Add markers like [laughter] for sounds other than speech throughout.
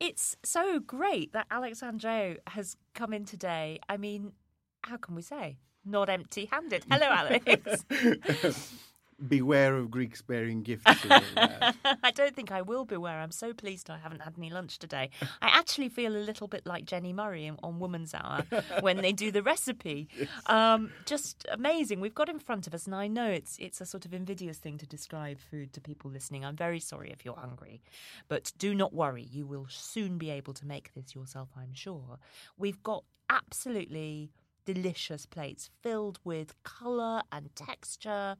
It's so great that Alexandro has come in today. I mean, how can we say? Not empty handed. Hello, Alex. [laughs] Beware of Greeks bearing gifts. and all that. [laughs] I don't think I will beware. I'm so pleased I haven't had any lunch today. I actually feel a little bit like Jenny Murray on Woman's Hour [laughs] when they do the recipe. Um, just amazing. We've got in front of us, and I know it's it's a sort of invidious thing to describe food to people listening. I'm very sorry if you're hungry, but do not worry. You will soon be able to make this yourself. I'm sure. We've got absolutely delicious plates filled with colour and texture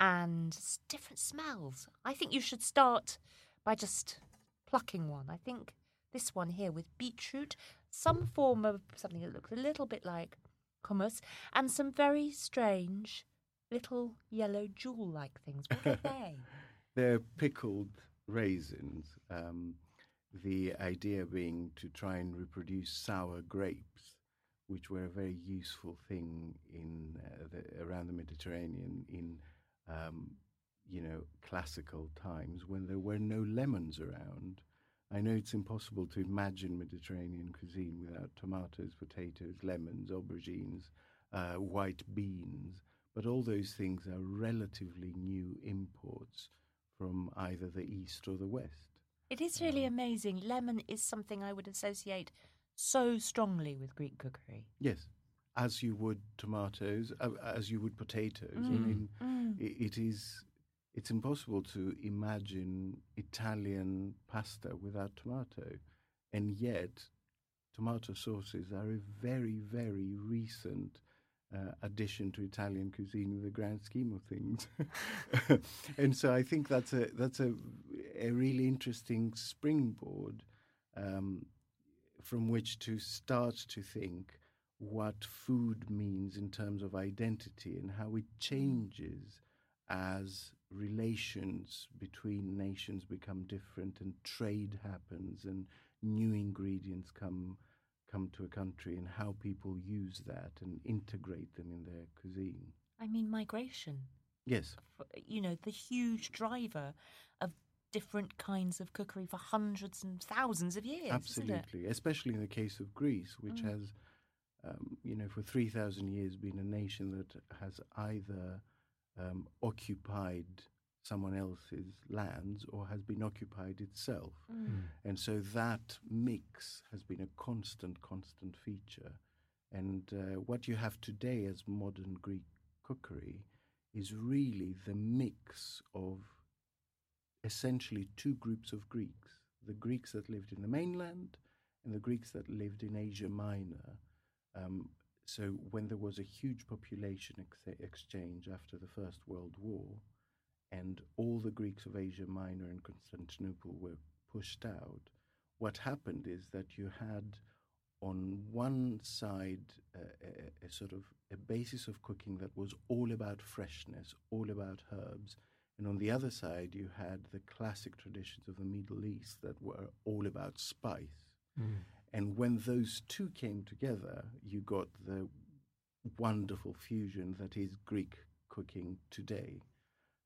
and different smells. I think you should start by just plucking one. I think this one here with beetroot, some form of something that looks a little bit like hummus, and some very strange little yellow jewel like things. What are they? [laughs] They're pickled raisins. Um, the idea being to try and reproduce sour grapes, which were a very useful thing in uh, the, around the Mediterranean in um, you know classical times when there were no lemons around. I know it's impossible to imagine Mediterranean cuisine without tomatoes, potatoes, lemons, aubergines, uh, white beans, but all those things are relatively new imports from either the east or the west. It is really amazing. Lemon is something I would associate so strongly with Greek cookery. Yes, as you would tomatoes, uh, as you would potatoes. I Mm. mean, Mm. i it is. It's impossible to imagine Italian pasta without tomato, and yet tomato sauces are a very, very recent uh, addition to Italian cuisine in the grand scheme of things. [laughs] and so I think that's a that's a a really interesting springboard um, from which to start to think what food means in terms of identity and how it changes as relations between nations become different and trade happens and new ingredients come come to a country and how people use that and integrate them in their cuisine. I mean, migration. Yes. you know, the huge driver of different kinds of cookery for hundreds and thousands of years. Absolutely, especially in the case of Greece, which Mm. has, um, you know, for 3,000 years been a nation that has either um, occupied someone else's lands or has been occupied itself. Mm. And so that mix has been a constant, constant feature. And uh, what you have today as modern Greek cookery is really the mix of essentially two groups of Greeks the Greeks that lived in the mainland and the Greeks that lived in Asia Minor. Um, so, when there was a huge population ex- exchange after the First World War, and all the Greeks of Asia Minor and Constantinople were pushed out, what happened is that you had on one side uh, a, a sort of a basis of cooking that was all about freshness, all about herbs, and on the other side you had the classic traditions of the Middle East that were all about spice. And when those two came together, you got the wonderful fusion that is Greek cooking today.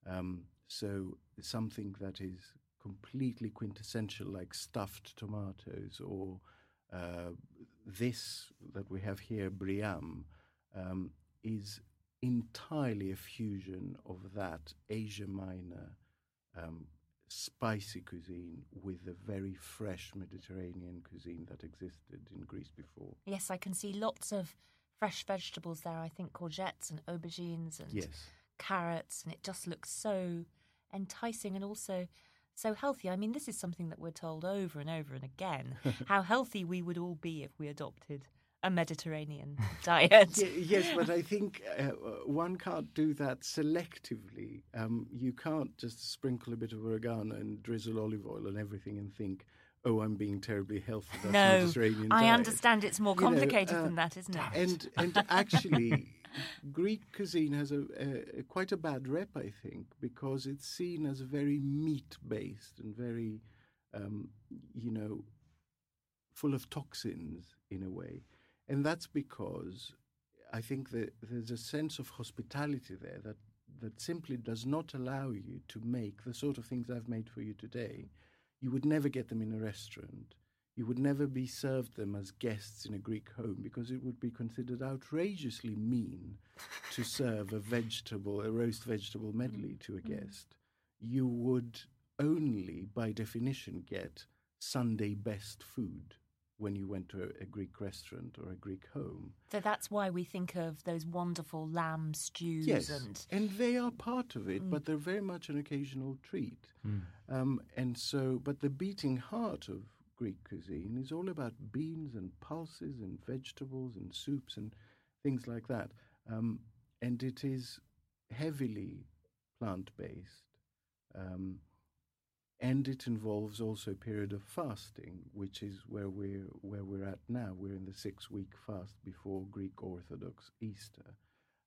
Um, so something that is completely quintessential, like stuffed tomatoes, or uh, this that we have here, briam, um, is entirely a fusion of that Asia Minor um, spicy cuisine with the very fresh Mediterranean cuisine that existed in Greece before. Yes, I can see lots of fresh vegetables there. I think courgettes and aubergines and Yes. carrots, and it just looks so enticing and also so healthy. I mean, this is something that we're told over and over and again [laughs] how healthy we would all be if we adopted a Mediterranean [laughs] diet. Yes, but I think uh, one can't do that selectively. Um, you can't just sprinkle a bit of oregano and drizzle olive oil on everything and think, "Oh, I'm being terribly healthy." That's no, Mediterranean I diet." understand it's more You know, complicated uh, than that, isn't it? And and [laughs] actually, Greek cuisine has a, a, a quite a bad rep, I think, because it's seen as very meat based and very, um, you know, full of toxins in a way, and that's because I think that there's a sense of hospitality there that that simply does not allow you to make the sort of things I've made for you today. You would never get them in a restaurant. You would never be served them as guests in a Greek home because it would be considered outrageously mean to [laughs] serve a vegetable, a roast vegetable medley to a mm-hmm. guest. You would only, by definition, get Sunday best food when you went to a, a Greek restaurant or a Greek home. So that's why we think of those wonderful lamb stews Yes, and and they are part of it, Mm. but they're very much an occasional treat. Um, and so, but the beating heart of Greek cuisine is all about beans and pulses and vegetables and soups and things like that. Um, and it is heavily plant based. Um, and it involves also a period of fasting, which is where we're where we're at now. We're in the six week fast before Greek Orthodox Easter,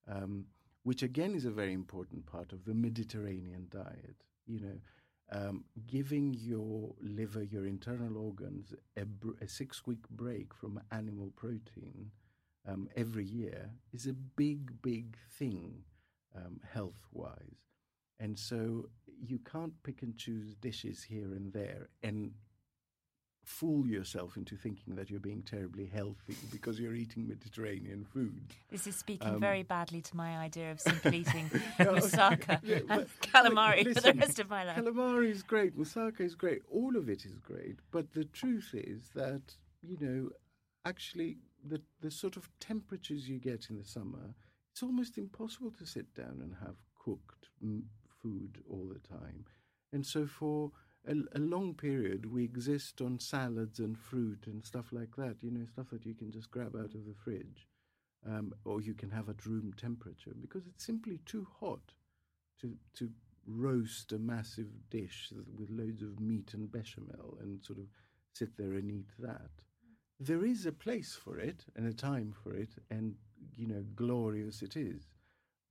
um, which again is a very important part of the Mediterranean diet. You know, um, giving your liver, your internal organs, a, br- a six week break from animal protein um, every year is a big, big thing um, health wise. And so you can't pick and choose dishes here and there and fool yourself into thinking that you're being terribly healthy [laughs] because you're eating Mediterranean food. this is speaking Um, very badly to my idea of simply [laughs] eating [laughs] moussaka yeah, and calamari but for the rest of my life. Calamari is great, moussaka is great, all of it is great. But the truth is that, you know, actually the, the sort of temperatures you get in the summer, it's almost impossible to sit down and have cooked food all the time. And so for a, a long period, we exist on salads and fruit and stuff like that, you know, stuff that you can just grab out of the fridge. Um, or you can have at room temperature because it's simply too hot to to roast a massive dish with loads of meat and bechamel and sort of sit there and eat that. There is a place for it and a time for it, and you know, glorious it is,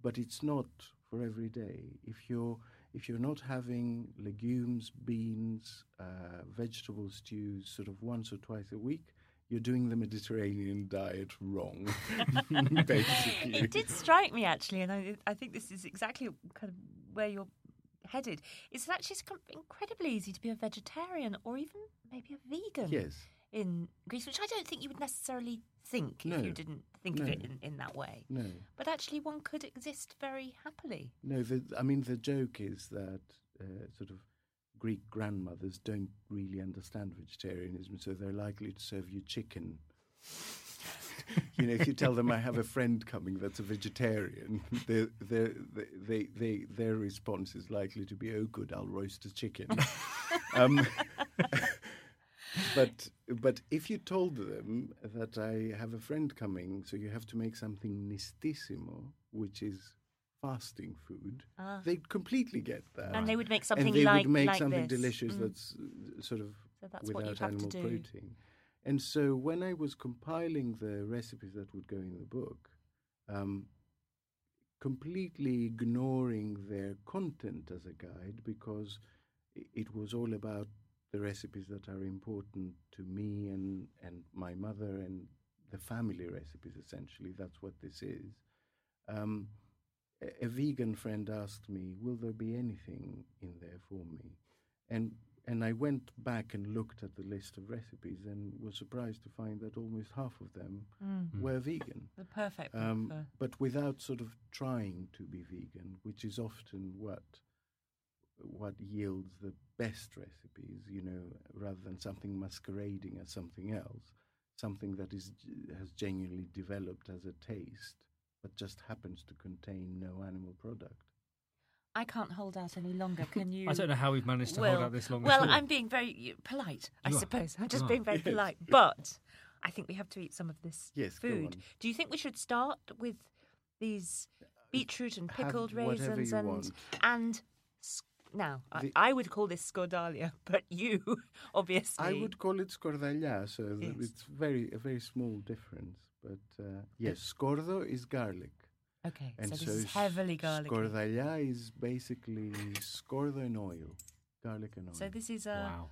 but it's not for every day. If you're if you're not having legumes, beans, uh, vegetable stews, sort of once or twice a week, you're doing the Mediterranean diet wrong, [laughs] basically. It did strike me actually, and I, I think this is exactly kind of where you're headed. It's actually it's incredibly easy to be a vegetarian or even maybe a vegan Yes. In Greece, which I don't think you would necessarily think No. if you didn't think of it in, in that way. No. But actually, one could exist very happily. No, the, I mean, the joke is that uh, sort of Greek grandmothers don't really understand vegetarianism, so they're likely to serve you chicken. [laughs] you know, if you tell them I have a friend coming that's a vegetarian, [laughs] they they they they their response is likely to be, "Oh, good, I'll roast a chicken." [laughs] um, but but if you told them that I have a friend coming, so you have to make something nistissimo, which is fasting food, Ah. they'd completely get that. And they would make something and they like would make like something this. delicious Mm. that's sort of So that's without you'd have to animal protein. And so when I was compiling the recipes that would go in the book, um, completely ignoring their content as a guide because it was all about the recipes that are important to me and, and my mother and the family recipes, essentially. That's what this is. Um, a, a vegan friend asked me, Will there be anything in there for me? And and I went back and looked at the list of recipes and was surprised to find that almost half of them Mm. were vegan. The perfect Um, but without sort of trying to be vegan, which is often what what yields the best recipes, you know, rather than something masquerading as something else, something that is has genuinely developed as a taste, but just happens to contain no animal product. I can't hold out any longer. [laughs] Can you? I don't know how we've managed to well, hold out this long. Well. I'm being very polite, I You are. suppose. I'm just You being very Yes. polite. But I think we have to eat some of this Yes, go food. on. Do you think we should start with these beetroot and pickled whatever raisins you and want. and s- now I, The- I would call this scordalia, [laughs] but you [laughs] obviously I would call it Scordalia, so th- Yes. it's very a very small difference. But uh, yes, scordo is garlic. Okay, And so so, this is heavily garlic. Scordaglia is basically scordo and oil, garlic and oil. So this is a, wow.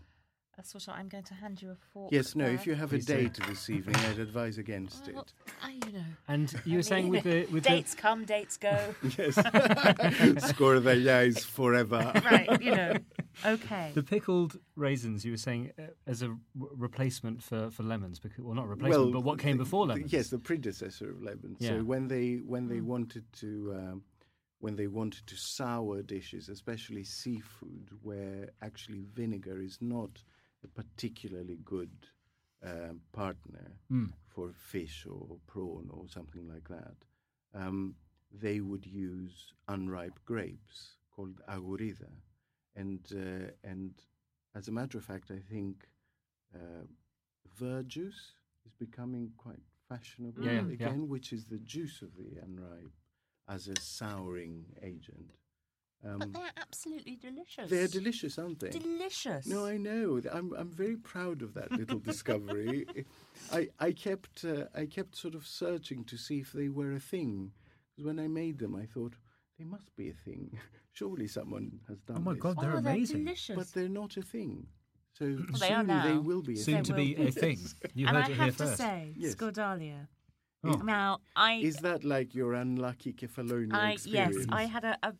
A sort of. I'm going to hand you a fork. yes, no. there. If you have Please a do. date this evening, I'd advise against Well, it. I, you know. And you were I saying with the with the dates come, dates go. [laughs] Yes, [laughs] Scordaglia is forever. right, you know. Okay. The pickled raisins, you were saying, uh, as a r- replacement for, for lemons, because well, not replacement, but what came the- before the- lemons? Yes, the predecessor of lemons. Yeah. So when they when they wanted to um, when they wanted to sour dishes, especially seafood, where actually vinegar is not a particularly good um, partner Mm. for fish or prawn or something like that, um, they would use unripe grapes called agurida, and uh, and as a matter of fact, I think uh, verjuice is becoming quite fashionable Yeah, yeah, yeah. again, which is the juice of the unripe as a souring agent. Um, but they're absolutely delicious. they're delicious, aren't they? Delicious. No, I know. I'm I'm very proud of that little [laughs] discovery. I I kept uh, I kept sort of searching to see if they were a thing. Because when I made them, I thought they must be a thing. [laughs] Surely someone has done Oh my this. God, they're oh, amazing. They're delicious. But they're not a thing. So they are soon they will be. A Soon thing. to be be. a thing. [laughs] You and heard I it here have to first. say, Yes. Scordalia. Oh. Now, I, Is that like your unlucky Kefalonia I experience? yes, I had a, a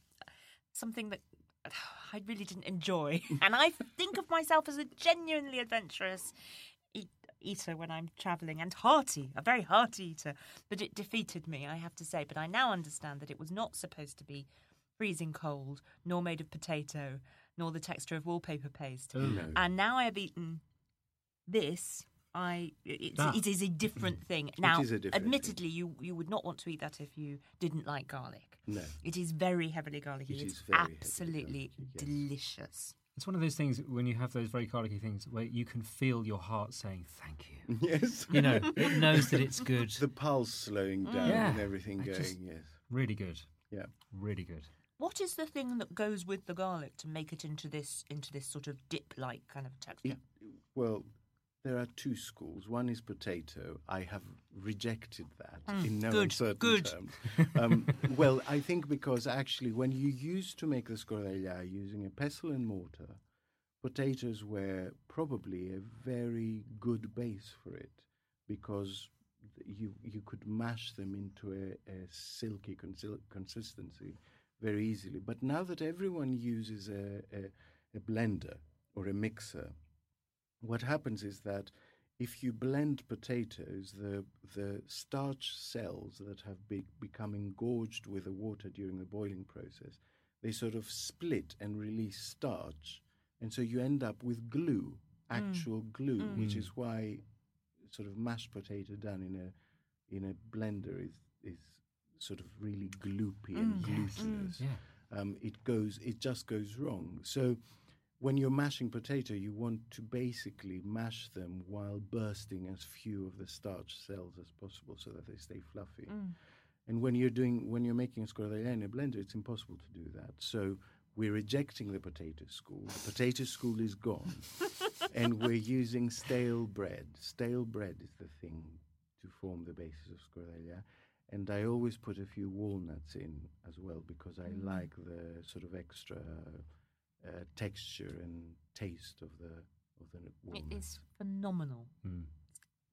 something that I really didn't enjoy, [laughs] and I think of myself as a genuinely adventurous eat, eater when I'm travelling, and hearty, a very hearty eater. But it defeated me, I have to say. But I now understand that it was not supposed to be freezing cold, nor made of potato, nor the texture of wallpaper paste. Oh. No. And now I have eaten this. I it's, That. it is a different [laughs] thing. Now, is a different thing. admittedly, you you would not want to eat that if you didn't like garlic. No. It is very heavily garlicky. It it's is very absolutely garlicky, yes. delicious. It's one of those things when you have those very garlicky things where you can feel your heart saying thank you. [laughs] Yes. You know, it knows that it's good. [laughs] the pulse slowing mm. down Yeah. and everything I going. just- Yes. Really good. Yeah. Really good. What is the thing that goes with the garlic to make it into this into this sort of dip-like kind of texture? It, well, there are two schools. One is potato. I have rejected that Mm, in no good, uncertain good. terms. Um, [laughs] well, I think because actually, when you used to make the scorella using a pestle and mortar, potatoes were probably a very good base for it because you you could mash them into a, a silky consil- consistency very easily. But now that everyone uses a, a, a blender or a mixer, what happens is that if you blend potatoes, the the starch cells that have be, become engorged with the water during the boiling process, they sort of split and release starch, and so you end up with glue, actual glue, which Mm. is why sort of mashed potato done in a in a blender is is sort of really gloopy and Mm. Yes. glutinous Yeah. um, it goes it just goes wrong. So when you're mashing potato, you want to basically mash them while bursting as few of the starch cells as possible, so that they stay fluffy. Mm. And when you're doing when you're making a scorella in a blender, it's impossible to do that. So we're rejecting the potato school. The potato school is gone, [laughs] and we're using stale bread. Stale bread is the thing to form the basis of scorella. And I always put a few walnuts in as well because I Mm. like the sort of extra uh, texture and taste of the of the It is phenomenal. Mm.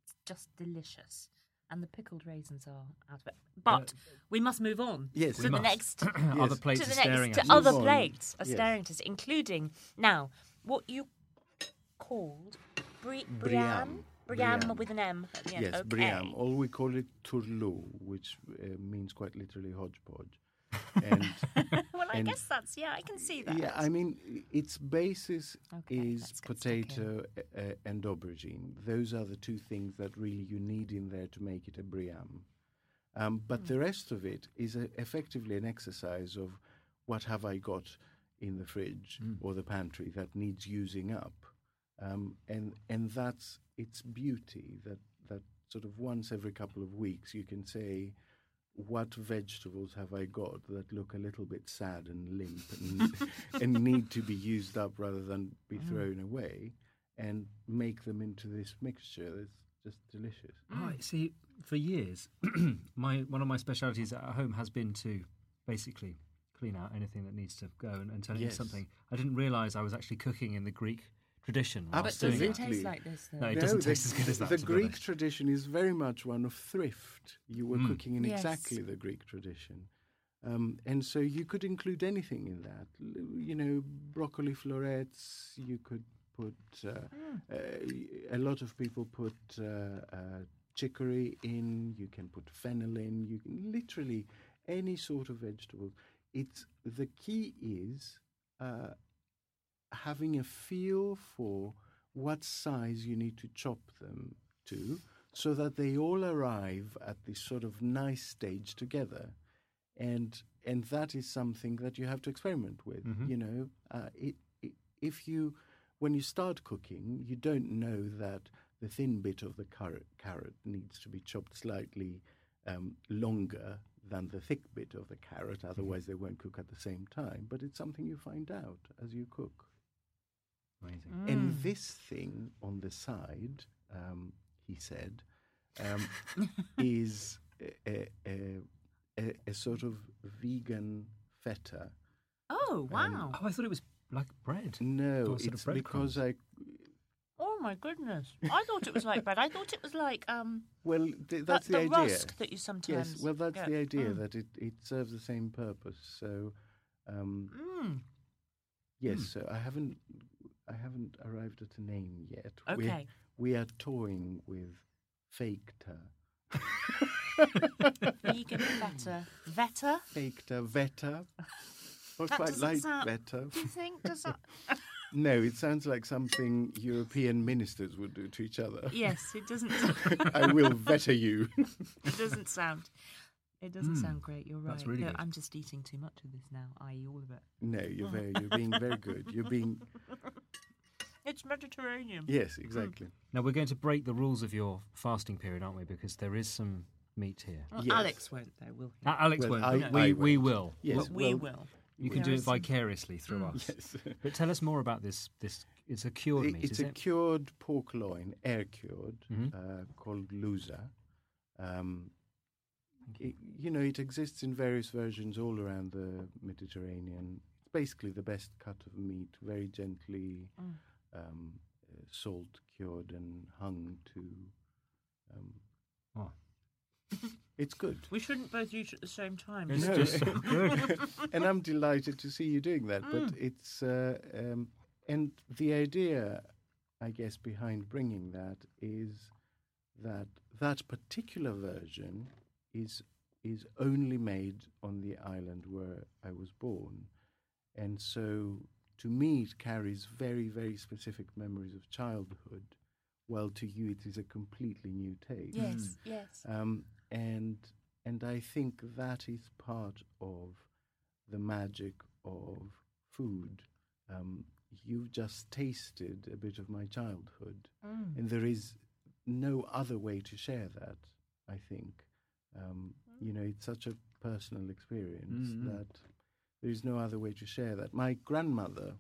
It's just delicious. And the pickled raisins are out of it. But we must move on Yes, to the must. next [coughs] Other Yes. plates to the are staring next at to other on. plates are Yes. staring at us, including now what you called Bri- Briam. Briam. With an M at the end. Yes, okay. Briam, or we call it tourlou, which uh, means quite literally hodgepodge. And [laughs] well, I and- guess that's yeah. I can see that. yeah, I mean, its basis Okay, is let's get stuck in. potato uh, and aubergine. Those are the two things that really you need in there to make it a Briam. Um, but the rest of it is a, effectively an exercise of what have I got in the fridge Mm. or the pantry that needs using up, um, and and that's its beauty. That that sort of once every couple of weeks you can say, what vegetables have I got that look a little bit sad and limp and, [laughs] and need to be used up rather than be Mm. thrown away, and make them into this mixture that's just delicious. Oh, see, for years, [clears throat] my one of my specialities at home has been to basically clean out anything that needs to go and, and turn it into something. I didn't realise I was actually cooking in the Greek tradition. while I But was does doing it it. Absolutely. taste like this? Though? No, it No, doesn't the, taste as good as that. The Greek honest. tradition is very much one of thrift. You were Mm. cooking in Yes. exactly the Greek tradition. Um, and so you could include anything in that. You know, broccoli florets. You could put. Uh, uh, a lot of people put uh, uh, chicory in. You can put fennel in. You can literally any sort of vegetable. It's the key is uh, having a feel for what size you need to chop them to, so that they all arrive at this sort of nice stage together and and that is something that you have to experiment with. You know, uh, it, it, if you when you start cooking, you don't know that the thin bit of the carrot, carrot needs to be chopped slightly um, longer than the thick bit of the carrot. Otherwise, they won't cook at the same time. But it's something you find out as you cook. Amazing. And this thing on the side, um, he said, um, [laughs] is a, a, a, a sort of vegan feta. Oh wow! Oh, I thought it was like bread. No, Or sort of it's because breadcrumbs. I. oh my goodness! I thought it was like bread. I thought it was like um Well, th- that's that- the, the, idea. rusk that you sometimes. Yes, well, that's get. the idea Mm. that it, it serves the same purpose. So, um, Mm. yes, Hmm. so I haven't I haven't arrived at a name yet. Okay. We are toying with faketa. Vegan. Veta? Faketa, veta. Not That quite like sound- veta. Do you think? Does that? [laughs] No, it sounds like something European ministers would do to each other. yes, it doesn't. [laughs] I will vetter you. [laughs] It doesn't sound. It doesn't sound great. You're right. That's really No, good. I'm just eating too much of this now, i.e., all of it. no, you're very, you're being very good. You're being, [laughs] It's Mediterranean. yes, exactly. Now we're going to break the rules of your fasting period, aren't we? Because there is some meat here. Well, Yes. Alex won't, though, will he? Uh, Alex Well, won't. I- but we I we won't. will. Yes, But we well, will. You can do it vicariously through us. Yes. [laughs] But tell us more about this. This it's a cured It- meat, it's is a it? cured pork loin, air cured, Mhm. uh, called lusa. Um, it, you know, it exists in various versions all around the Mediterranean. It's basically the best cut of meat, very gently Mm. um, uh, salt cured and hung to. Um, Oh. [laughs] It's good. We shouldn't both eat at the same time. It's No. just so good. [laughs] and I'm delighted to see you doing that. But it's uh, um, and the idea, I guess, behind bringing that is that that particular version is is only made on the island where I was born, and so to me it carries very very specific memories of childhood. While to you it is a completely new taste. Yes, yes. Um, and and I think that is part of the magic of food. Um, you've just tasted a bit of my childhood, Mm. and there is no other way to share that. I think, um, you know, it's such a personal experience Mhm. that there is no other way to share that. My grandmother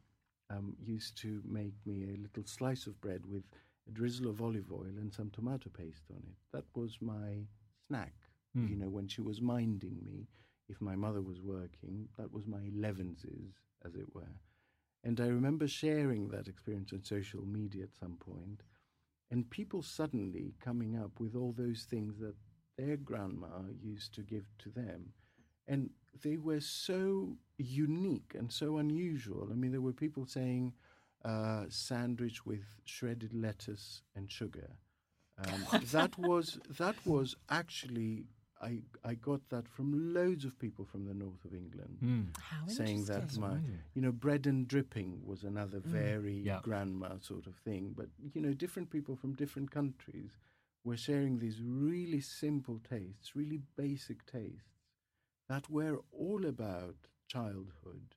um, used to make me a little slice of bread with a drizzle of olive oil and some tomato paste on it. That was my snack. Hmm. You know, when she was minding me, if my mother was working, that was my elevenses, as it were. And I remember sharing that experience on social media at some point, and people suddenly coming up with all those things that their grandma used to give to them. And they were so unique and so unusual. I mean, there were people saying uh, sandwich with shredded lettuce and sugar. Um, [laughs] that was that was actually I I got that from loads of people from the north of England Mm. How saying that my you know bread and dripping was another very Yeah. grandma sort of thing but you know different people from different countries were sharing these really simple tastes really basic tastes that were all about childhood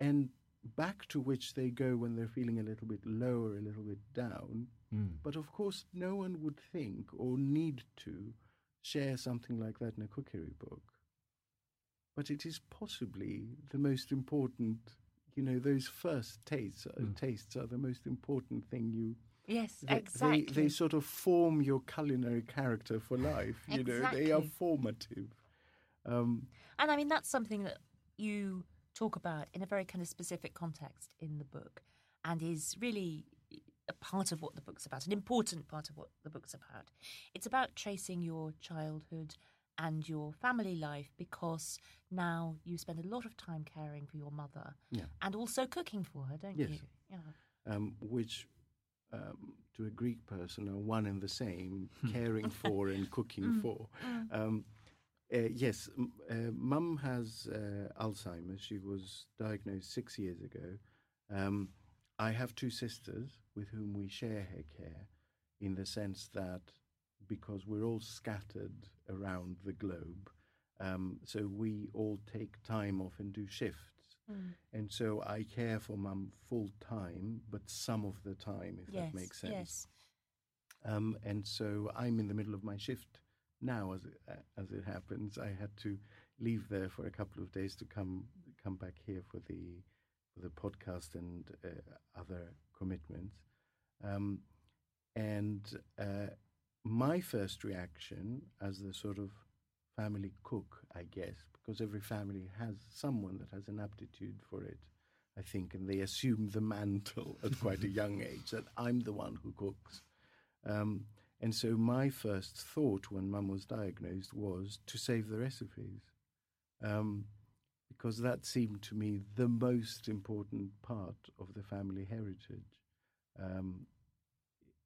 and back to which they go when they're feeling a little bit lower, a little bit down Mm. but of course no one would think or need to share something like that in a cookery book but it is possibly the most important you know those first tastes Mm. tastes are the most important thing you Yes, they, exactly. they, they sort of form your culinary character for life you know they are formative um, And I mean, that's something that you talk about in a very kind of specific context in the book and is really a part of what the book's about, an important part of what the book's about. It's about tracing your childhood and your family life because now you spend a lot of time caring for your mother Yeah. and also cooking for her, don't Yes. you? Yeah. um, which um, to a Greek person are one and the same, caring [laughs] for and cooking for. Um, uh, yes, uh, mum has uh, Alzheimer's. She was diagnosed six years ago. Um, I have two sisters with whom we share her care in the sense that because we're all scattered around the globe, um, so we all take time off and do shifts. And so I care for mum full time, but some of the time, if yes. that makes sense. Yes. Um, and so I'm in the middle of my shift now, as it, uh, as it happens. I had to leave there for a couple of days to come come back here for the for the podcast and uh, other commitments. Um, and uh, my first reaction, as the sort of family cook, I guess, because every family has someone that has an aptitude for it. I think, and they assume the mantle at quite a young [laughs] age that I'm the one who cooks. Um, and so my first thought when mum was diagnosed was to save the recipes, um, because that seemed to me the most important part of the family heritage. Um,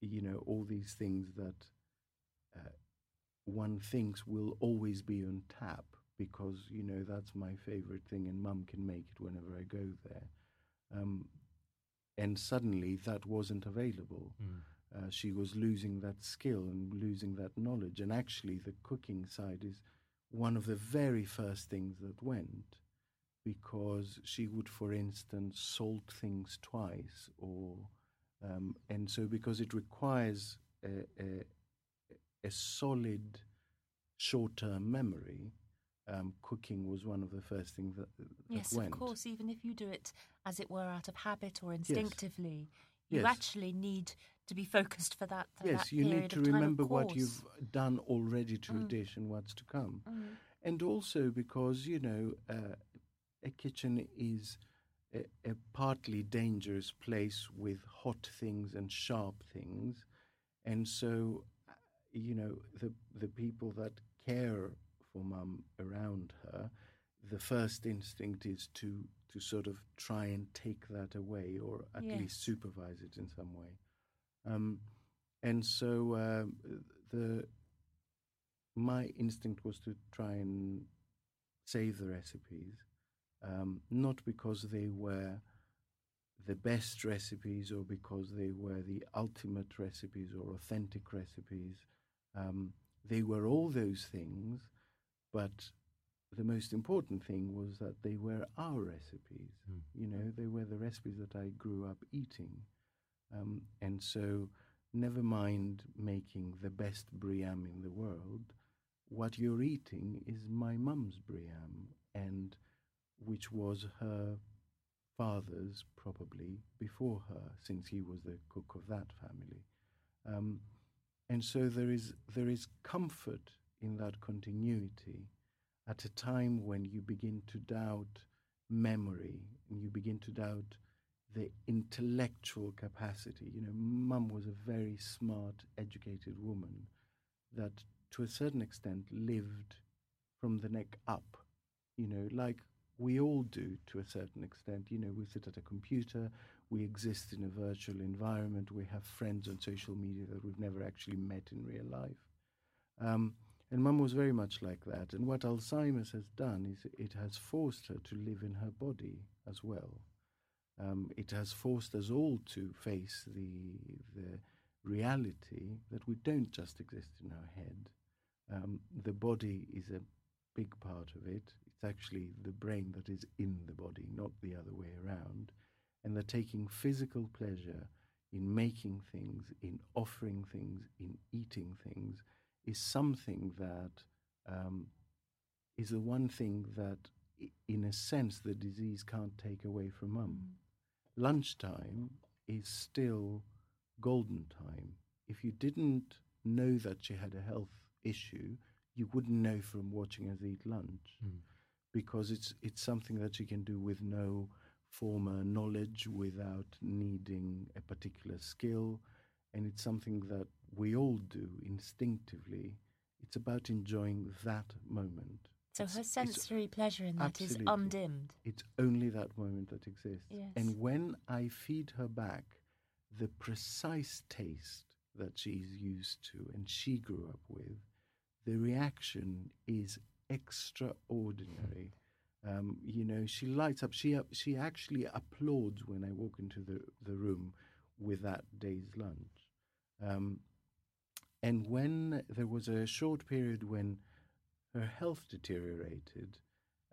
you know, all these things that uh, one thinks will always be on tap because, you know, that's my favorite thing and mum can make it whenever I go there. Um, and suddenly that wasn't available uh, she was losing that skill and losing that knowledge. And actually, the cooking side is one of the very first things that went because she would, for instance, salt things twice, or um, and so because it requires a, a, a solid short-term memory. Um, cooking was one of the first things that, that Yes, went. of course. Even if you do it, as it were, out of habit or instinctively, you Yes. actually need to be focused for that. For yes, that you need to of time, remember what you've done already to a Mm. dish and what's to come. Mm. and also because you know uh, a kitchen is a, a partly dangerous place with hot things and sharp things, and so you know the the people that care for mum around her, the first instinct is to to sort of try and take that away or at Yes. least supervise it in some way, um, and so um, the my instinct was to try and save the recipes, um, not because they were the best recipes or because they were the ultimate recipes or authentic recipes. Um, they were all those things, but the most important thing was that they were our recipes. Mm. You know, they were the recipes that I grew up eating. Um, and so, never mind making the best Briam in the world, what you're eating is my mum's Briam, and which was her father's probably before her, since he was the cook of that family. Um, and so there is there is comfort in that continuity at a time when you begin to doubt memory and you begin to doubt the intellectual capacity. You know, mum was a very smart, educated woman that, to a certain extent, lived from the neck up. You know, like we all do to a certain extent. You know, we sit at a computer, we exist in a virtual environment, we have friends on social media that we've never actually met in real life. Um, and mum was very much like that. And what Alzheimer's has done is it has forced her to live in her body as well. Um, it has forced us all to face the the reality that we don't just exist in our head. Um, the body is a big part of it. It's actually the brain that is in the body, not the other way around. And that taking physical pleasure in making things, in offering things, in eating things, is something that um, is the one thing that, in a sense, the disease can't take away from mum. Lunchtime is still golden time. If you didn't know that she had a health issue, you wouldn't know from watching us eat lunch Mm. because it's it's something that she can do with no former knowledge, without needing a particular skill, and it's something that we all do instinctively It's about enjoying that moment. So It's- her sensory pleasure in that is undimmed. It's only that moment that exists. Yes. And when I feed her back the precise taste that she's used to and she grew up with, the reaction is extraordinary. Um, you know, she lights up. She she actually applauds when I walk into the the room with that day's lunch. Um, and when there was a short period when her health deteriorated,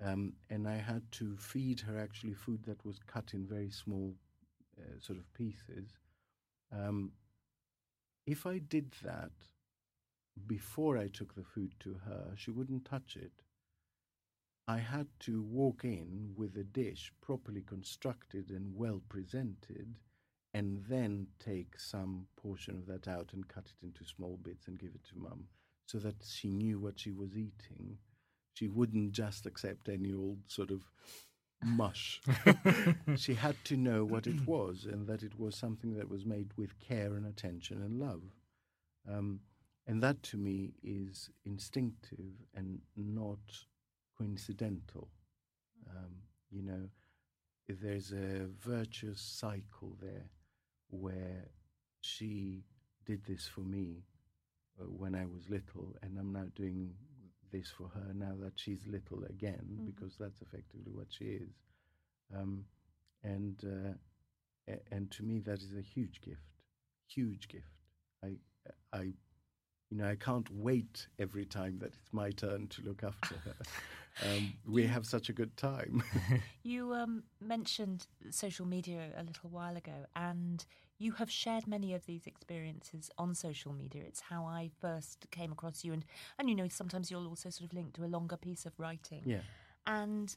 um, and I had to feed her actually food that was cut in very small uh, sort of pieces. Um, if I did that before I took the food to her, she wouldn't touch it. I had to walk in with a dish properly constructed and well presented, and then take some portion of that out and cut it into small bits and give it to mum so that she knew what she was eating. She wouldn't just accept any old sort of mush. [laughs] she had to know what it was and that it was something that was made with care and attention and love. Um, and that to me is instinctive and not coincidental. Um, you know, there's a virtuous cycle there where she did this for me uh, when I was little, and I'm now doing this for her now that she's little again, Mhm. because that's effectively what she is. Um, and uh, a- and to me, that is a huge gift, huge gift. I I you know I can't wait every time that it's my turn to look after her. [laughs] um, we have such a good time. [laughs] You um, mentioned social media a little while ago, and you have shared many of these experiences on social media. It's how I first came across you, and and you know sometimes you'll also sort of link to a longer piece of writing. yeah. And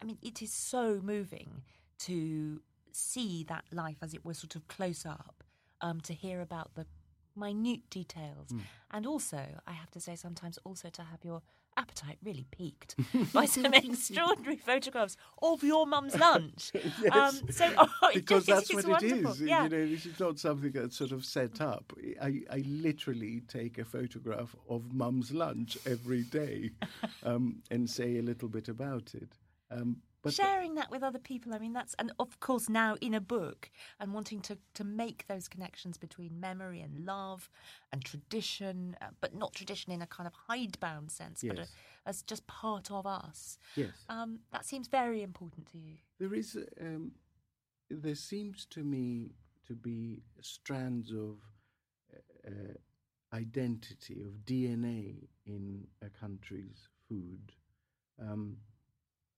I mean, it is so moving to see that life as it were sort of close up, um, to hear about the minute details. Mm. And also, I have to say, sometimes also to have your appetite really piqued [laughs] by some [laughs] extraordinary photographs of your mum's lunch. [laughs] um, so, oh, because just- that's what it wonderful. is. Yeah. You know, this is not something that's sort of set up. I, I literally take a photograph of mum's lunch every day um, and say a little bit about it. Um, but sharing that with other people i mean that's and of course now in a book and wanting to to make those connections between memory and love and tradition uh, but not tradition in a kind of hidebound sense but a, as just part of us yes, um, that seems very important to you there is. Um, there seems to me to be strands of uh, identity of DNA in a country's food. Um,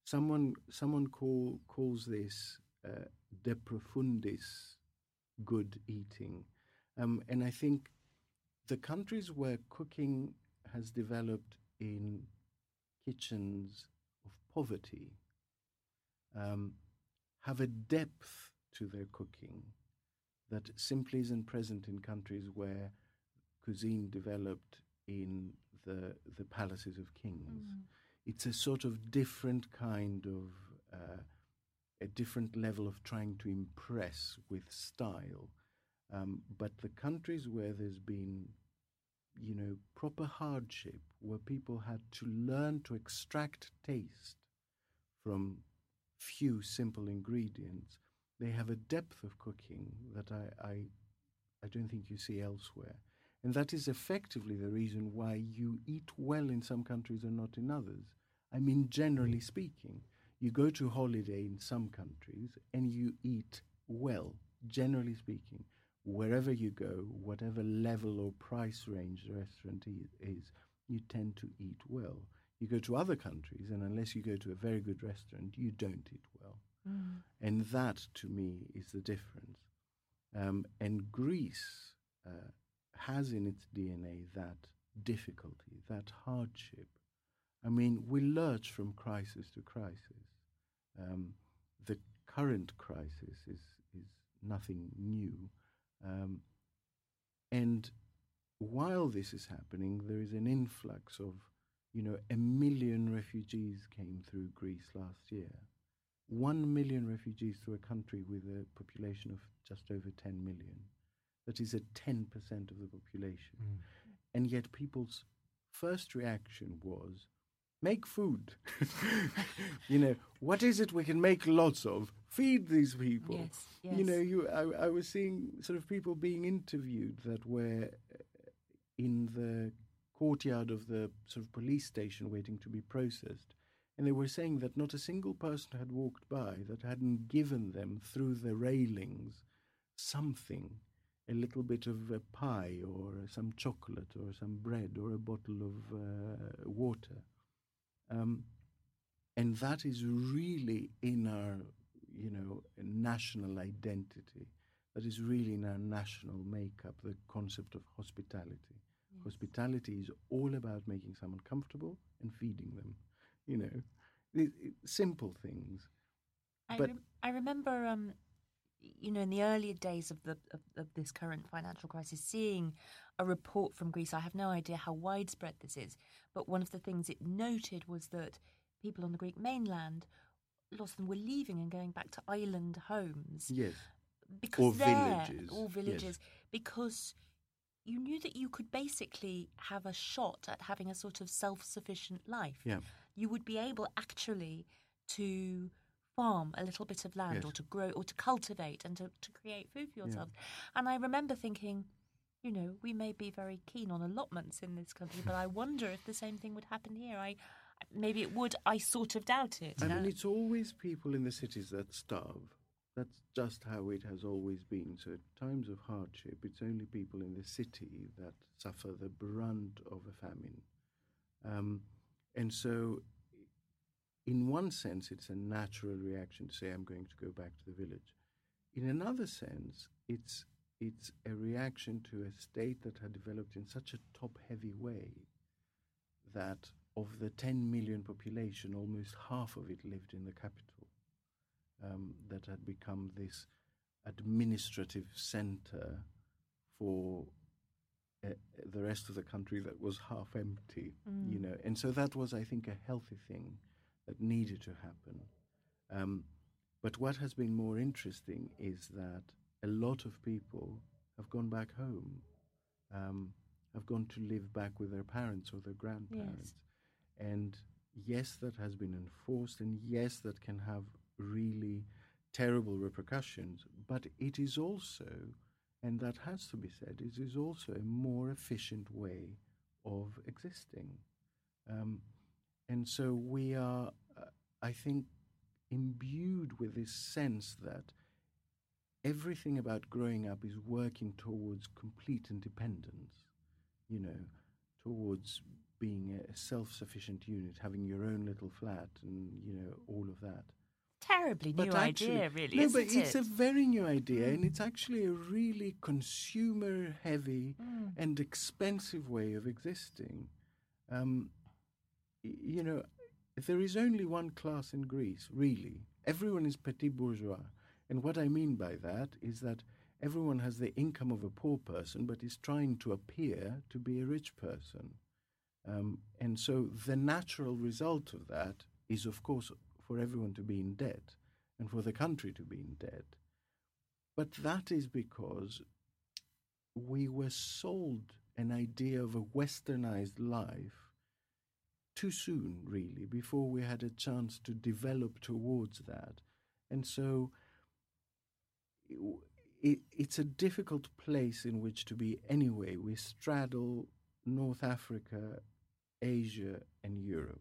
someone someone call, calls this uh, de profundis good eating, um, and I think the countries where cooking has developed in kitchens of poverty um, have a depth to their cooking that simply isn't present in countries where cuisine developed in the the palaces of kings. It's a sort of different kind of uh, a different level of trying to impress with style. Um, but the countries where there's been, you know, proper hardship, where people had to learn to extract taste from few simple ingredients, they have a depth of cooking that I, I, I don't think you see elsewhere. And that is effectively the reason why you eat well in some countries and not in others. I mean, generally speaking, you go to holiday in some countries and you eat well, generally speaking. Wherever you go, whatever level or price range the restaurant is, you tend to eat well. You go to other countries, and unless you go to a very good restaurant, you don't eat well. Mm. And that, to me, is the difference. Um, and Greece uh, has in its DNA that difficulty, that hardship. I mean, we lurch from crisis to crisis. Um, the current crisis is, is nothing new. Um, and while this is happening, there is an influx of, you know, a million refugees came through Greece last year. One million refugees through a country with a population of just over 10 million. That is a 10% of the population. Mm. And yet people's first reaction was make food. [laughs] you know, what is it we can make lots of? Feed these people. Yes, You know, you I, I was seeing sort of people being interviewed that were uh, in the courtyard of the sort of police station waiting to be processed. And they were saying that not a single person had walked by that hadn't given them through the railings something, a little bit of a pie or some chocolate or some bread or a bottle of uh, water. Um, and that is really in our, you know, national identity. That is really in our national makeup, the concept of hospitality. Hospitality is all about making someone comfortable and feeding them. You know, it, it, simple things. I, But- rem- I remember, um, you know, in the earlier days of the of, of this current financial crisis, seeing a report from Greece. I have no idea how widespread this is, but one of the things it noted was that people on the Greek mainland, lots of them were leaving and going back to island homes Yes. because Or there, villages, or yes. villages, because you knew that you could basically have a shot at having a sort of self-sufficient life. Yeah. You would be able actually to farm a little bit of land Yes. or to grow or to cultivate and to, to create food for yourself. And I remember thinking, you know, we may be very keen on allotments in this country, but I wonder if the same thing would happen here. I maybe it would. I sort of doubt it. I mean, it's always people in the cities that starve. That's just how it has always been. So, at times of hardship, it's only people in the city that suffer the brunt of a famine. Um, and so, in one sense, it's a natural reaction to say, I'm going to go back to the village. In another sense, it's, it's a reaction to a state that had developed in such a top heavy way that of the 10 million population, almost half of it lived in the capital, um, that had become this administrative center for uh, the rest of the country that was half empty, you know. And so that was, I think, a healthy thing that needed to happen. Um, but what has been more interesting is that a lot of people have gone back home, um, have gone to live back with their parents or their grandparents. And yes, that has been enforced, and yes, that can have really terrible repercussions, but it is also, and that has to be said, it is also a more efficient way of existing. Um, and so we are, uh, I think, imbued with this sense that everything about growing up is working towards complete independence, you know, towards being a self sufficient unit, having your own little flat, and, you know, all of that. terribly new actually- idea, really, no, but it's it? a very new idea, and it's actually a really consumer heavy Mm. and expensive way of existing. Um, you know, there is only one class in Greece, really. Everyone is petit bourgeois. And what I mean by that is that everyone has the income of a poor person, but is trying to appear to be a rich person. Um, and so the natural result of that is, of course, for everyone to be in debt and for the country to be in debt. But that is because we were sold an idea of a westernized life too soon, really, before we had a chance to develop towards that. And so it, it's a difficult place in which to be anyway. We straddle North Africa, Asia, and Europe.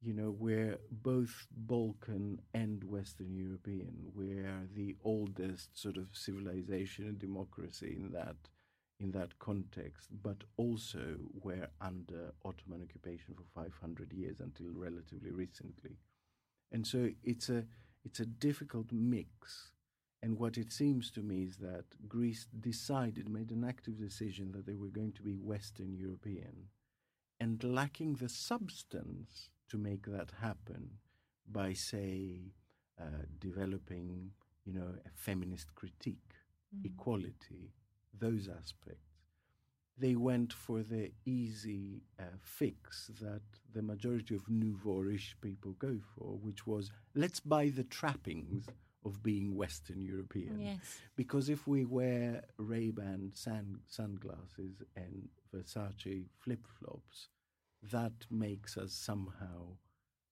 You know, we're both Balkan and Western European. We're the oldest sort of civilization and democracy in that in that context, but also we're under Ottoman occupation for 500 years until relatively recently. And so it's a it's a difficult mix. And what it seems to me is that Greece decided, made an active decision that they were going to be Western European, and lacking the substance to make that happen by, say, uh, developing, you know, a feminist critique, equality, those aspects. They went for the easy uh, fix that the majority of nouveau-ish people go for, which was let's buy the trappings of being Western European. Yes. Because if we wear Ray-Ban sun- sunglasses and Versace flip-flops, that makes us somehow,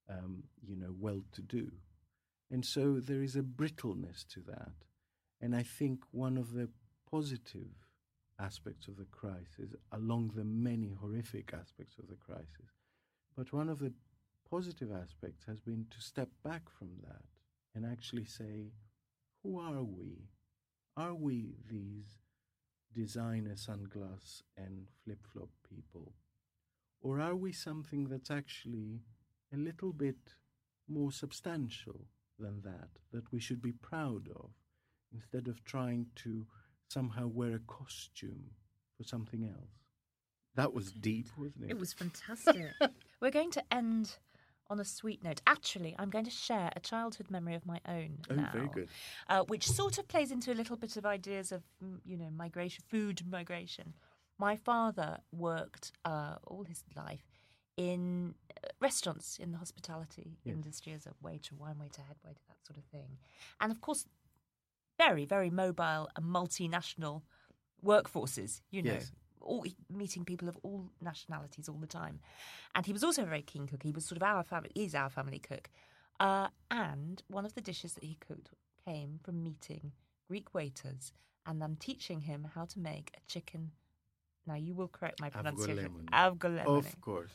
um, you know, well to do. And so there is a brittleness to that. And I think one of the positive aspects of the crisis, along the many horrific aspects of the crisis, but one of the positive aspects has been to step back from that and actually say, who are we? Are we these designer sunglass and flip flop people? Or are we something that's actually a little bit more substantial than that, that we should be proud of, instead of trying to somehow wear a costume for something else? That was deep, wasn't it? It was fantastic. [laughs] We're going to end on a sweet note. Actually, I'm going to share a childhood memory of my own. Oh, now, very good. Uh, which sort of plays into a little bit of ideas of, mm, you know, migration, food migration. My father worked uh, all his life in uh, restaurants in the hospitality Yes. industry as a waiter, wine waiter, head waiter, that sort of thing. And of course, very, very mobile and multinational workforces, you know. Yes. All, meeting people of all nationalities all the time, and he was also a very keen cook. He was sort of our family, is our family cook, uh, and one of the dishes that he cooked came from meeting Greek waiters and them teaching him how to make a chicken. Now you will correct my pronunciation. Avgolemoni. Of course.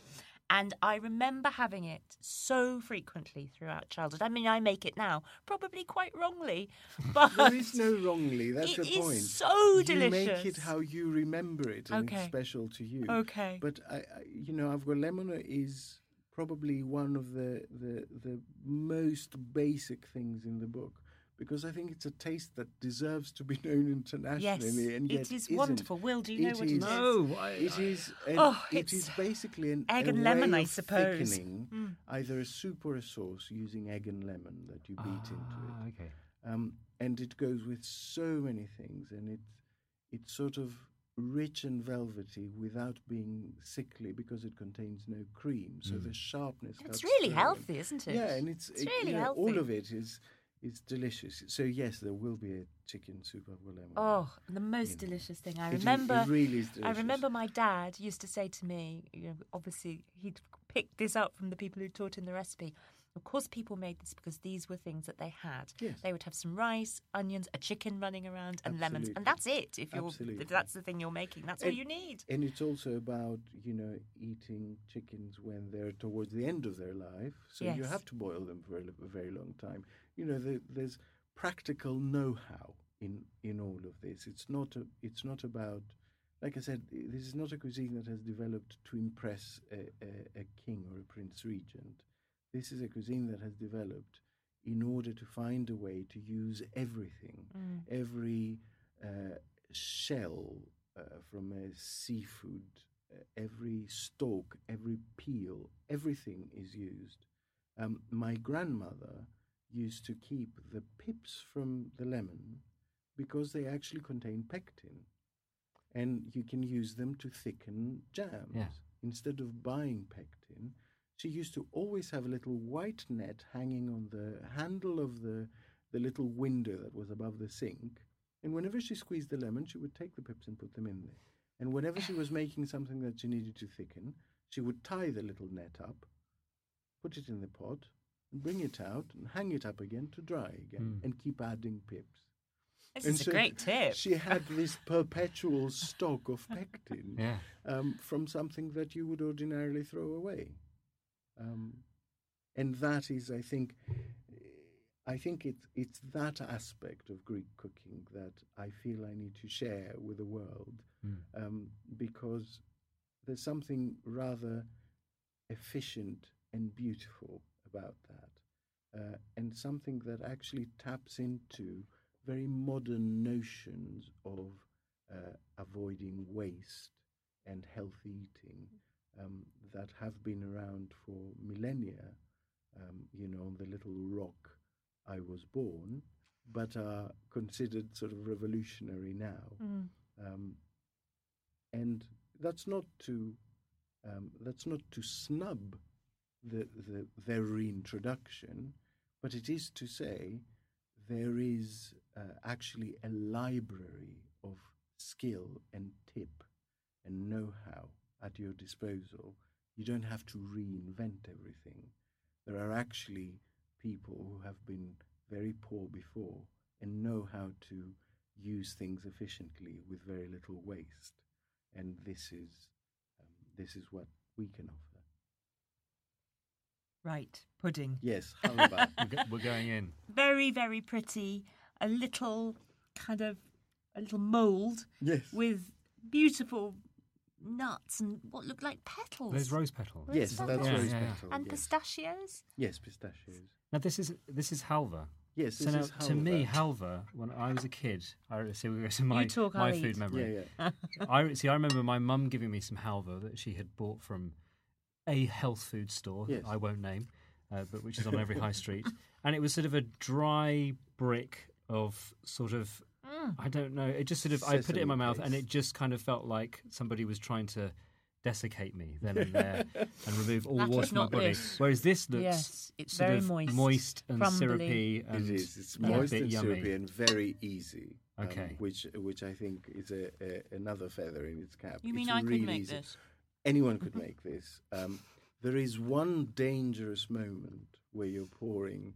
And I remember having it so frequently throughout childhood. I mean, I make it now, probably quite wrongly, [laughs] but There is no wrongly. That's It the is point. so You make it how you remember it, and Okay. it's special to you. Okay. But I, I you know, avgolemono is probably one of the, the the most basic things in the book because I think it's a taste that deserves to be [laughs] known yes, internationally, and yet it is isn't. wonderful. Will, do you know It what it is- is? No, I, It I- is. An, Oh, it is it's basically an egg a and lemon, way I suppose. thickening Mm. either a soup or a sauce using egg and lemon that you beat into it Ah, Okay. um, and it goes with so many things, and it it's sort of rich and velvety without being sickly because it contains no cream. So Mm. the sharpness. It's really through healthy, isn't it? Yeah, and it's, It's it- really you know, healthy. all of it is is delicious. So yes, there will be a chicken soup of lemon. Oh, the most delicious thing. I It- remember. It really is I remember my dad used to say to me, you know, obviously he'd picked this up from the people who taught him the recipe. Of course, people made this because these were things that they had. Yes. They would have some rice, onions, a chicken running around, and lemons, and that's it. If you're, Absolutely. if that's the thing you're making, that's all you need. And it's also about, you know, eating chickens when they're towards the end of their life. So you have to boil them for a very long time. You know, the, there's practical know-how in in all of this. It's not a, it's not about like I said, this is not a cuisine that has developed to impress a, a, a king or a prince regent. This is a cuisine that has developed in order to find a way to use everything, Mm. every uh, shell uh, from a seafood, uh, every stalk, every peel, everything is used. Um, my grandmother used to keep the pips from the lemon because they actually contain pectin, and you can use them to thicken jams. Yeah. Instead of buying pectin, she used to always have a little white net hanging on the handle of the the little window that was above the sink. And whenever she squeezed the lemon, she would take the pips and put them in there. And whenever she was making something that she needed to thicken, she would tie the little net up, put it in the pot, and bring it out and hang it up again to dry again, Mm. and keep adding pips. This And is so a great tip. She had this [laughs] perpetual stock of pectin [laughs] Yeah. um, from something that you would ordinarily throw away. Um, and that is, I think, I think it's it's that aspect of Greek cooking that I feel I need to share with the world, Mm. um, because there's something rather efficient and beautiful about that, uh, and something that actually taps into very modern notions of uh, avoiding waste and healthy eating um, that have been around for millennia, um, you know, on the little rock I was born, but are considered sort of revolutionary now. Mm. Um, and that's not to um, that's not to snub the, the their reintroduction, but it is to say there is uh, actually a library of skill and tip and know-how at your disposal you don't have to reinvent everything. There are actually people who have been very poor before and know how to use things efficiently with very little waste. And this is um, this is what we can offer. Right, pudding. Yes, [laughs] halva. We're, going in. Very, very pretty. A little kind of a little mould yes. with beautiful nuts and what look like petals. There's rose petals. Rose Yes, petal. that's Yeah, rose yeah, yeah. petal. and yes. pistachios. Yes, pistachios. Now this is this is halva. Yes, So this now, is to me, halva. halva. When I was a kid, I see we go to my talk, my I'll food eat. memory. Yeah, yeah. [laughs] I see. I remember my mum giving me some halva that she had bought from a health food store Yes. I won't name, uh, but which is on every high [laughs] street, and it was sort of a dry brick of sort of Mm. I don't know. It just sort of I put it in my Sesame mouth, and it just kind of felt like somebody was trying to desiccate me then and there [laughs] and remove all That water from my body. this. Whereas this looks Yes, it's sort very of moist, moist and crumbly. syrupy, and it is. It's moist and yummy. syrupy and very easy. um, Okay. which which I think is a, a another feather in its cap. You mean It's I could really make easy. this? Anyone could make this. Um, there is one dangerous moment where you're pouring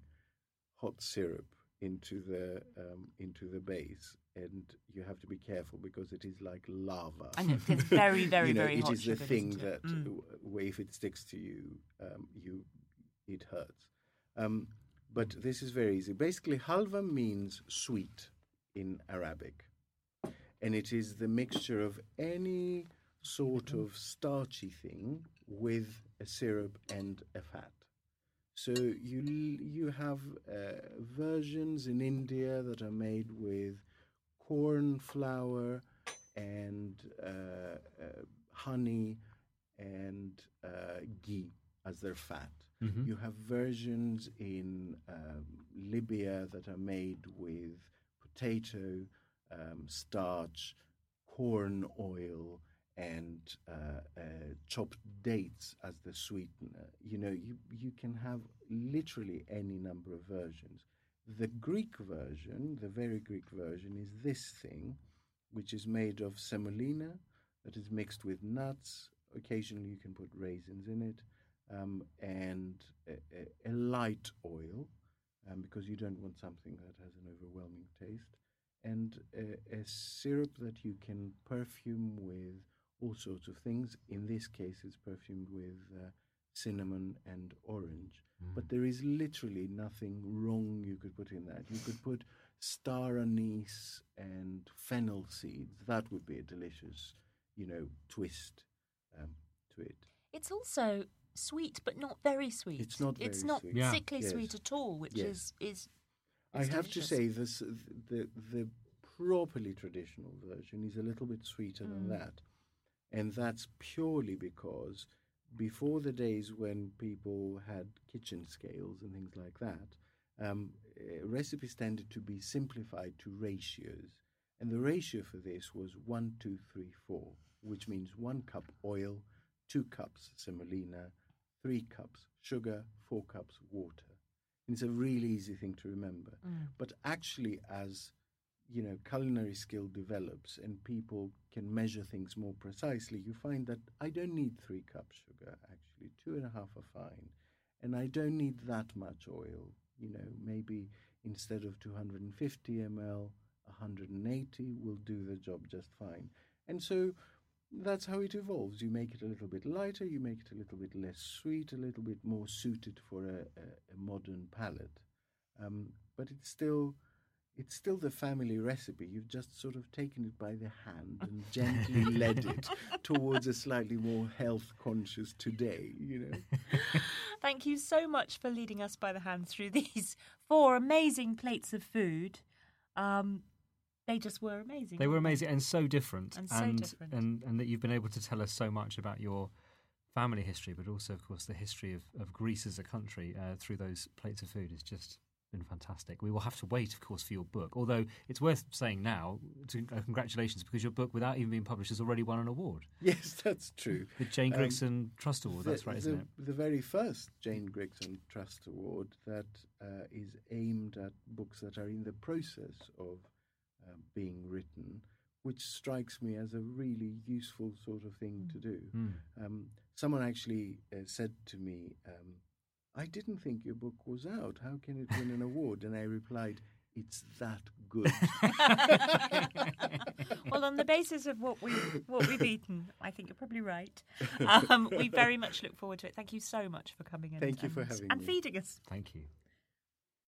hot syrup into the um, into the base, and you have to be careful because it is like lava. I know, it's [laughs] very, very, you know, very it hot is the thing it? that Mm. if it sticks to you, um, you it hurts. Um, but this is very easy. Basically, halva means sweet in Arabic, and it is the mixture of any sort of starchy thing with a syrup and a fat. So you you have uh, versions in India that are made with corn flour and uh, uh, honey and uh, ghee as their fat. Mhm. You have versions in um, Libya that are made with potato, um, starch, corn oil, and uh, uh, chopped dates as the sweetener. You know, you, you can have literally any number of versions. The Greek version, the very Greek version, is this thing, which is made of semolina that is mixed with nuts. Occasionally, you can put raisins in it, um, and a, a, a light oil, um, because you don't want something that has an overwhelming taste, and a, a syrup that you can perfume with all sorts of things. In this case, it's perfumed with uh, cinnamon and orange. But there is literally nothing wrong you could put in that. You could put star anise and fennel seeds. That would be a delicious, you know, twist um, to it. It's also sweet, but not very sweet. It's not It's not sweet. Yeah. sickly Yes. sweet at all, which Yes. is is. I is have to say this the the properly traditional version is a little bit sweeter than Mm. that, and that's purely because before the days when people had kitchen scales and things like that, um, uh, recipes tended to be simplified to ratios, and the ratio for this was one, two, three, four, which means one cup oil, two cups semolina, three cups sugar, four cups water. And it's a really easy thing to remember. Mm. But actually, as you know, culinary skill develops and people can measure things more precisely, you find that I don't need three cups sugar. Actually, two and a half are fine, and I don't need that much oil. You know, maybe instead of 250 ml, 180 will do the job just fine. And so that's how it evolves. You make it a little bit lighter, you make it a little bit less sweet, a little bit more suited for a, a, a modern palate. Um, but it's still it's still the family recipe. You've just sort of taken it by the hand and gently led it [laughs] towards a slightly more health conscious today, you know. [laughs] Thank you so much for leading us by the hand through these four amazing plates of food. Um, they just were amazing. They were amazing and so different, And so different. and and that you've been able to tell us so much about your family history, but also, of course, the history of, of Greece as a country uh, through those plates of food. is just been fantastic. We will have to wait, of course, for your book. Although it's worth saying now, to, uh, congratulations, because your book, without even being published, has already won an award, Yes, [laughs] that's true. the Jane Um, Trust Award. That's the, right, isn't it? The very first Jane Grigson Trust Award that uh, is aimed at books that are in the process of uh, being written which strikes me as a really useful sort of thing to do. Mm. Um, someone actually uh, said to me, um, I didn't think your book was out. How can it win an award? And I replied, It's that good. [laughs] well, on the basis of what we what we've eaten, I think you're probably right. Um, we very much look forward to it. Thank you so much for coming in. Thank you for having us. and me. feeding us. Thank you.